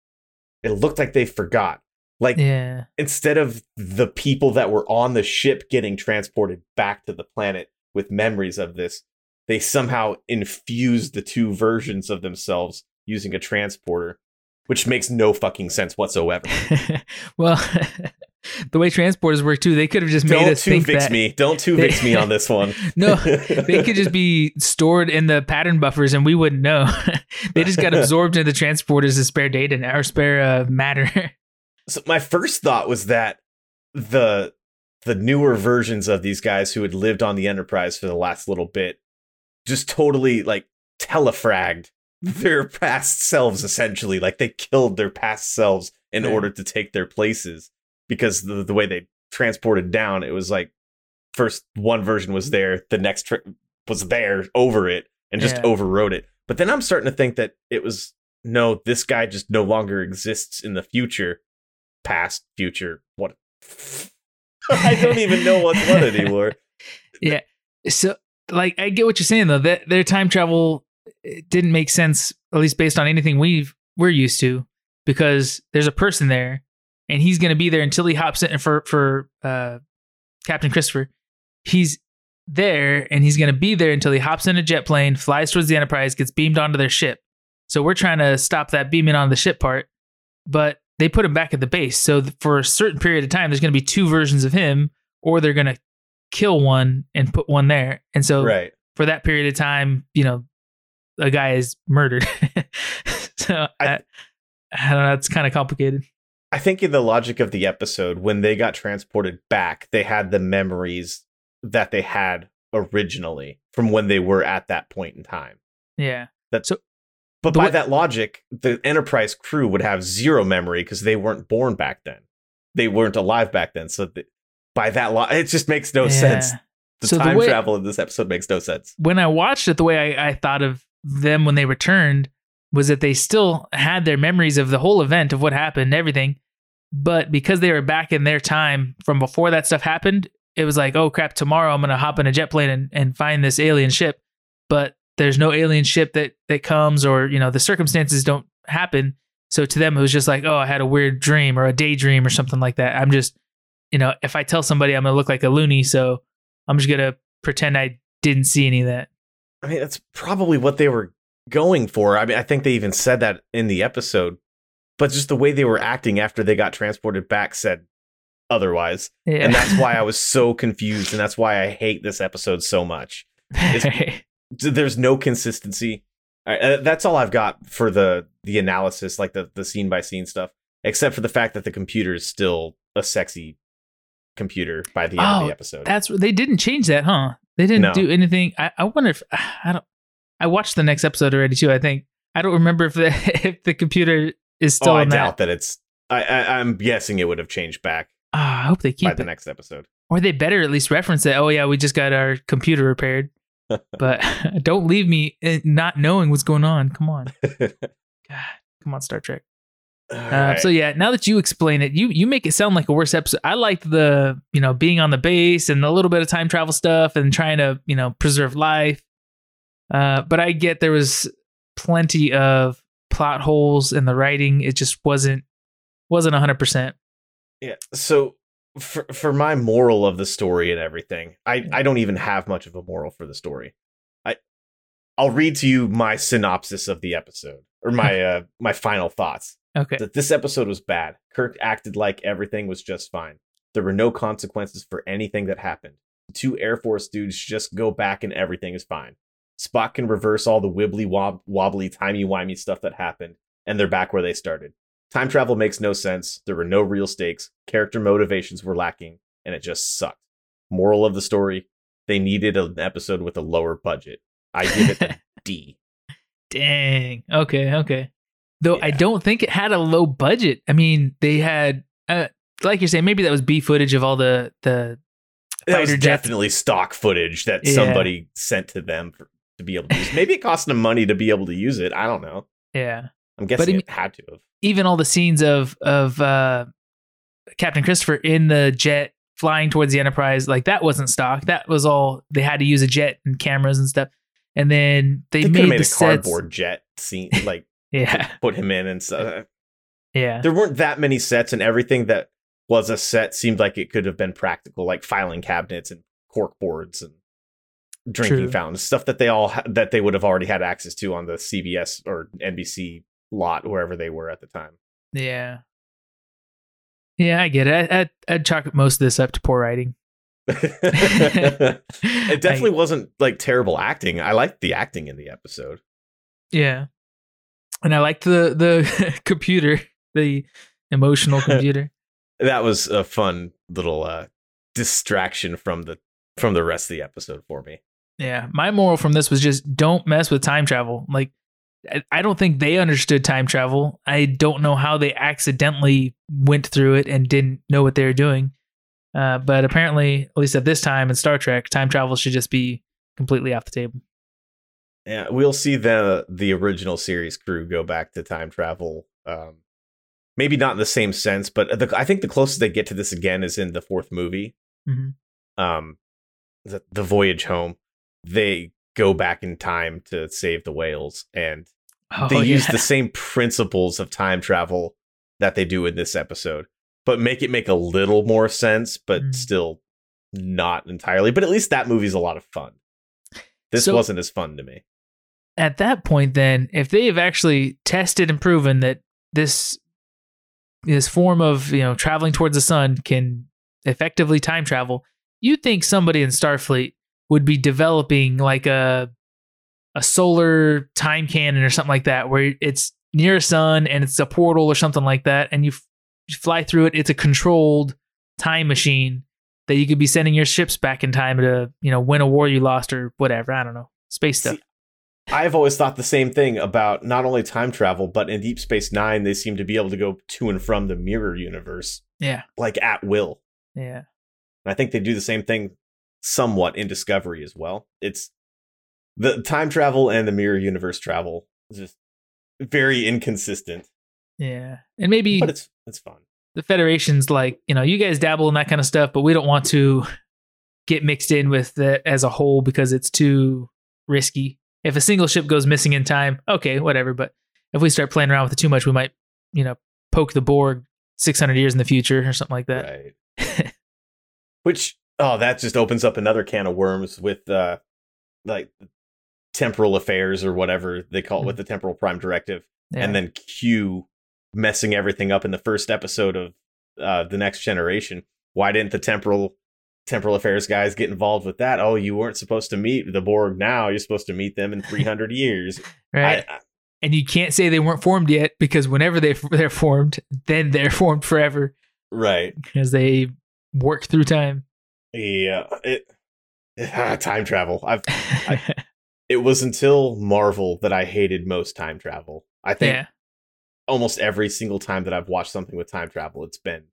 It looked like they forgot. Like yeah. instead of the people that were on the ship getting transported back to the planet with memories of this, they somehow infused the two versions of themselves using a transporter, which makes no fucking sense whatsoever. well, the way transporters work too, they could have just made Don't us think vix that. me. Don't Tuvix me on this one. No, they could just be stored in the pattern buffers and we wouldn't know. they just got absorbed into the transporters as spare data and or spare uh, matter. so my first thought was that the the newer versions of these guys who had lived on the enterprise for the last little bit just totally like telefragged their past selves essentially like they killed their past selves in Right. order to take their places because the, the way they transported down it was like first one version was there the next tri- was there over it and just Yeah. overrode it but then i'm starting to think that it was no this guy just no longer exists in the future past, future, what? I don't even know what's what anymore. Yeah. So, like, I get what you're saying though. That their time travel eh, didn't make sense, at least based on anything we've we're used to, because there's a person there, and he's gonna be there until he hops in for for uh, Captain Christopher. He's there, and he's gonna be there until he hops in a jet plane, flies towards the Enterprise, gets beamed onto their ship. So we're trying to stop that beaming on the ship part, but they put him back at the base. So for a certain period of time, there's going to be two versions of him, or they're going to kill one and put one there. And so Right. for that period of time, you know, a guy is murdered. so I, I- I, don't know. It's kind of complicated. I think in the logic of the episode, when they got transported back, they had the memories that they had originally from when they were at that point in time. Yeah. that's. But by that logic, the Enterprise crew would have zero memory because they weren't born back then. They weren't alive back then. So th- by that law, it just makes no Yeah. sense. The So the time way- travel in this episode makes no sense. When I watched it, the way I, I thought of them when they returned was that they still had their memories of the whole event of what happened, everything. But because they were back in their time from before that stuff happened, it was like, oh crap, tomorrow I'm gonna hop in a jet plane and, and find this alien ship. But there's no alien ship that that comes or, you know, the circumstances don't happen. So to them it was just like, oh, I had a weird dream or a daydream or something like that. I'm just, you know, if I tell somebody I'm gonna look like a loony, so I'm just gonna pretend I didn't see any of that. I mean, that's probably what they were going for. I mean, I think they even said that in the episode, but just the way they were acting after they got transported back said otherwise. Yeah. And that's why I was so confused. And that's why I hate this episode so much. There's no consistency. Uh, that's all I've got for the the analysis, like the the scene by scene stuff, except for the fact that the computer is still a sexy computer by the end of Oh, the episode. That's they didn't change that, huh? They didn't No. do anything. I, I wonder if I don't. I watched the next episode already too. I think I don't remember if the if the computer is still oh, I that. doubt that it's. I, I I'm guessing it would have changed back Ah, I hope they by keep the next episode. or they better at least reference it. Oh yeah, we just got our computer repaired. but don't leave me not knowing what's going on. Come on, God, come on, Star Trek. Uh, right. So yeah, now that you explain it, you you make it sound like a worse episode. I liked the you know being on the base and a little bit of time travel stuff and trying to you know preserve life. Uh, but I get there was plenty of plot holes in the writing. It just wasn't wasn't hundred percent. Yeah. So for for my moral of the story and everything, I I don't even have much of a moral for the story. I I'll read to you my synopsis of the episode or my uh my final thoughts. Okay. That this episode was bad. Kirk acted like everything was just fine. There were no consequences for anything that happened. The two Air Force dudes just go back and everything is fine. Spock can reverse all the wibbly wob- wobbly timey wimey stuff that happened, and they're back where they started. Time travel makes no sense. There were no real stakes. Character motivations were lacking, and it just sucked. Moral of the story: They needed an episode with a lower budget. I give it a D. Dang. Okay. Okay. Though I don't think it had a low budget. I mean, they had, uh, like you're saying, maybe that was B footage of all the the that was definitely stock footage that Yeah. somebody sent to them for, to be able to use. Maybe it cost them money to be able to use it. I don't know. Yeah. I'm guessing I it had to have. even all the scenes of of uh, Captain Christopher in the jet flying towards the Enterprise, like that wasn't stock. That was all they had to use a jet and cameras and stuff. And then they, They, made, made the a sets. cardboard jet scene, like Yeah, put him in and stuff. yeah, There weren't that many sets, and everything that was a set seemed like it could have been practical, like filing cabinets and cork boards and drinking True. fountains, stuff that they all ha- that they would have already had access to on the CBS or NBC lot, wherever they were at the time. yeah, yeah. I get it. I, I'd, I'd chalk most of this up to poor writing. it definitely wasn't like terrible acting. I liked the acting in the episode. Yeah, and I liked the the computer, the emotional computer. That was a fun little uh, distraction from the from the rest of the episode for me. Yeah, my moral from this was just don't mess with time travel. Like, I- don't think they understood time travel. I don't know how they accidentally went through it and didn't know what they were doing. Uh, but apparently, at least at this time in Star Trek, time travel should just be completely off the table. Yeah, we'll see the the original series crew go back to time travel. Um, maybe not in the same sense, but the, I think the closest they get to this again is in the fourth movie, Mhm. um, the, the voyage home. They go back in time to save the whales, and Oh, they use the same principles of time travel that they do in this episode, but make it make a little more sense, but Mm. still not entirely. But at least that movie's a lot of fun. This So- wasn't as fun to me. at that point then if they have actually tested and proven that this this form of you know traveling towards the sun can effectively time travel you'd think somebody in starfleet would be developing like a a solar time cannon or something like that where it's near a sun and it's a portal or something like that and you, f- you fly through it it's a controlled time machine that you could be sending your ships back in time to you know win a war you lost or whatever i don't know space stuff. See, I've always thought the same thing about not only time travel, but in Deep Space Nine, they seem to be able to go to and from the mirror universe yeah. like at will. yeah. And I think they do the same thing somewhat in Discovery as well. It's the time travel and the mirror universe travel is just very inconsistent, Yeah. And maybe but it's it's fun. the Federation's like, you know, you guys dabble in that kind of stuff, but we don't want to get mixed in with it as a whole because it's too risky. If a single ship goes missing in time, okay, whatever. But if we start playing around with it too much, we might, you know, poke the Borg 600 years in the future or something like that. Right. Which oh, that just opens up another can of worms with uh like temporal affairs or whatever they call it with the temporal prime directive. Yeah. and then Q messing everything up in the first episode of uh, the Next Generation. Why didn't the temporal temporal affairs guys get involved with that? Oh, you weren't supposed to meet the Borg now. You're supposed to meet them in 300 years. right. I, I- and you can't say they weren't formed yet because whenever they they're formed, then they're formed forever right. because they work through time. Yeah. It ah, time travel. I've it was until Marvel that I hated most time travel. I think yeah. almost every single time that I've watched something with time travel, it's been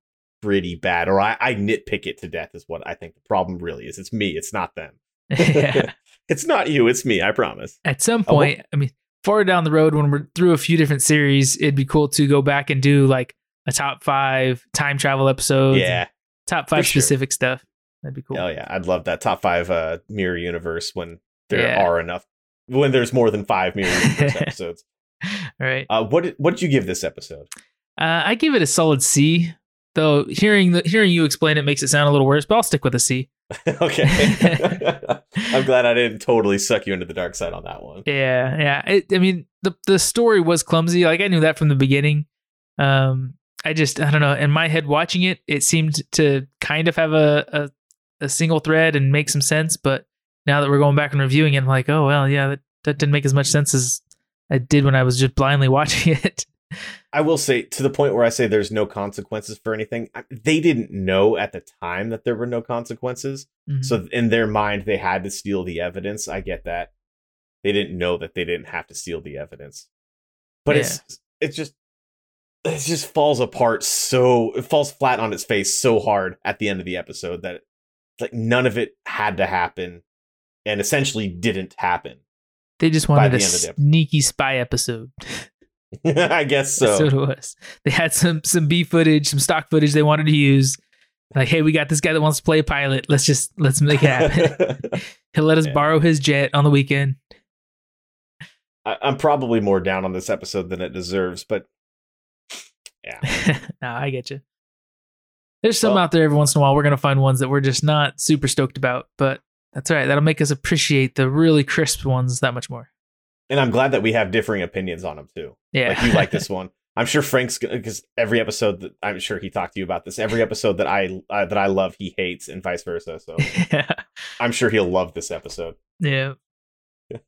pretty bad, or I, I nitpick it to death. Is what I think the problem really is. It's me. It's not them. yeah. it's not you. It's me. I promise. At some Oh, well- point, I mean, far down the road when we're through a few different series, it'd be cool to go back and do like a top five time travel episodes. yeah. Top five for sure. specific stuff. That'd be cool. Oh yeah. I'd love that top five uh, mirror universe when there Yeah. are enough. When there's more than five mirror universe episodes. All right. Uh, what what did you give this episode? Uh, I give it a solid C. Though hearing the hearing you explain it makes it sound a little worse, but I'll stick with a C. okay. I'm glad I didn't totally suck you into the dark side on that one. Yeah, yeah. It, I mean, the the story was clumsy. Like I knew that from the beginning. Um, I just I don't know. In my head, watching it, it seemed to kind of have a a, a single thread and make some sense. But now that we're going back and reviewing it, I'm like, oh well, yeah, that that didn't make as much sense as I did when I was just blindly watching it. I will say to the point where I say there's no consequences for anything. They didn't know at the time that there were no consequences. Mhm. So in their mind, they had to steal the evidence. I get that. They didn't know that they didn't have to steal the evidence. But it's it's just it just falls apart so it falls flat on its face so hard at the end of the episode that like none of it had to happen and essentially didn't happen. They just wanted the a end of the episode. sneaky spy episode. I guess That's so. what it was. They had some some B footage, some stock footage they wanted to use. Like, hey, we got this guy that wants to play a pilot. Let's just let's make it happen. He'll let us Yeah. borrow his jet on the weekend. I, I'm probably more down on this episode than it deserves, but nah, I get you. There's some Well- out there every once in a while. We're gonna find ones that we're just not super stoked about, but that's all right. That'll make us appreciate the really crisp ones that much more. and I'm glad that we have differing opinions on them too. Yeah, Like you like this one. I'm sure Frank's because every episode that I'm sure he talked to you about this. Every episode that I uh, that I love, he hates, and vice versa. So yeah, I'm sure he'll love this episode. yeah.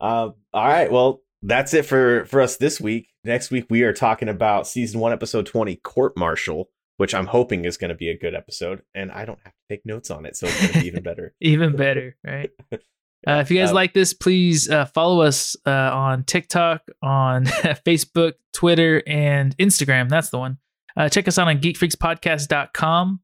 Uh, all right, well that's it for for us this week. Next week we are talking about season one, episode 20, Court Martial, which I'm hoping is going to be a good episode, and I don't have to take notes on it, so it's going to be even better. Even better, right? Uh, if you guys Um, like this, please uh, follow us uh, on TikTok, on Facebook, Twitter, and Instagram. That's the one. Uh, check us out on geekfreakspodcast.com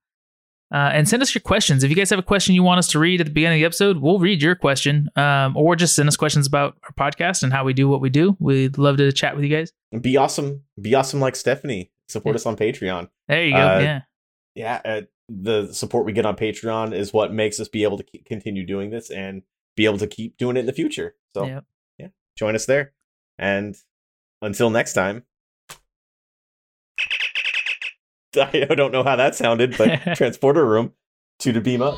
uh, and send us your questions. If you guys have a question you want us to read at the beginning of the episode, we'll read your question um, or just send us questions about our podcast and how we do what we do. We'd love to chat with you guys. Be awesome, be awesome like Stephanie. Support us on Patreon. There you go. Uh, yeah. yeah, uh, the support we get on Patreon is what makes us be able to keep, continue doing this and be able to keep doing it in the future. So Yep. yeah, join us there. And until next time, I don't know how that sounded, but transporter room to the beam up.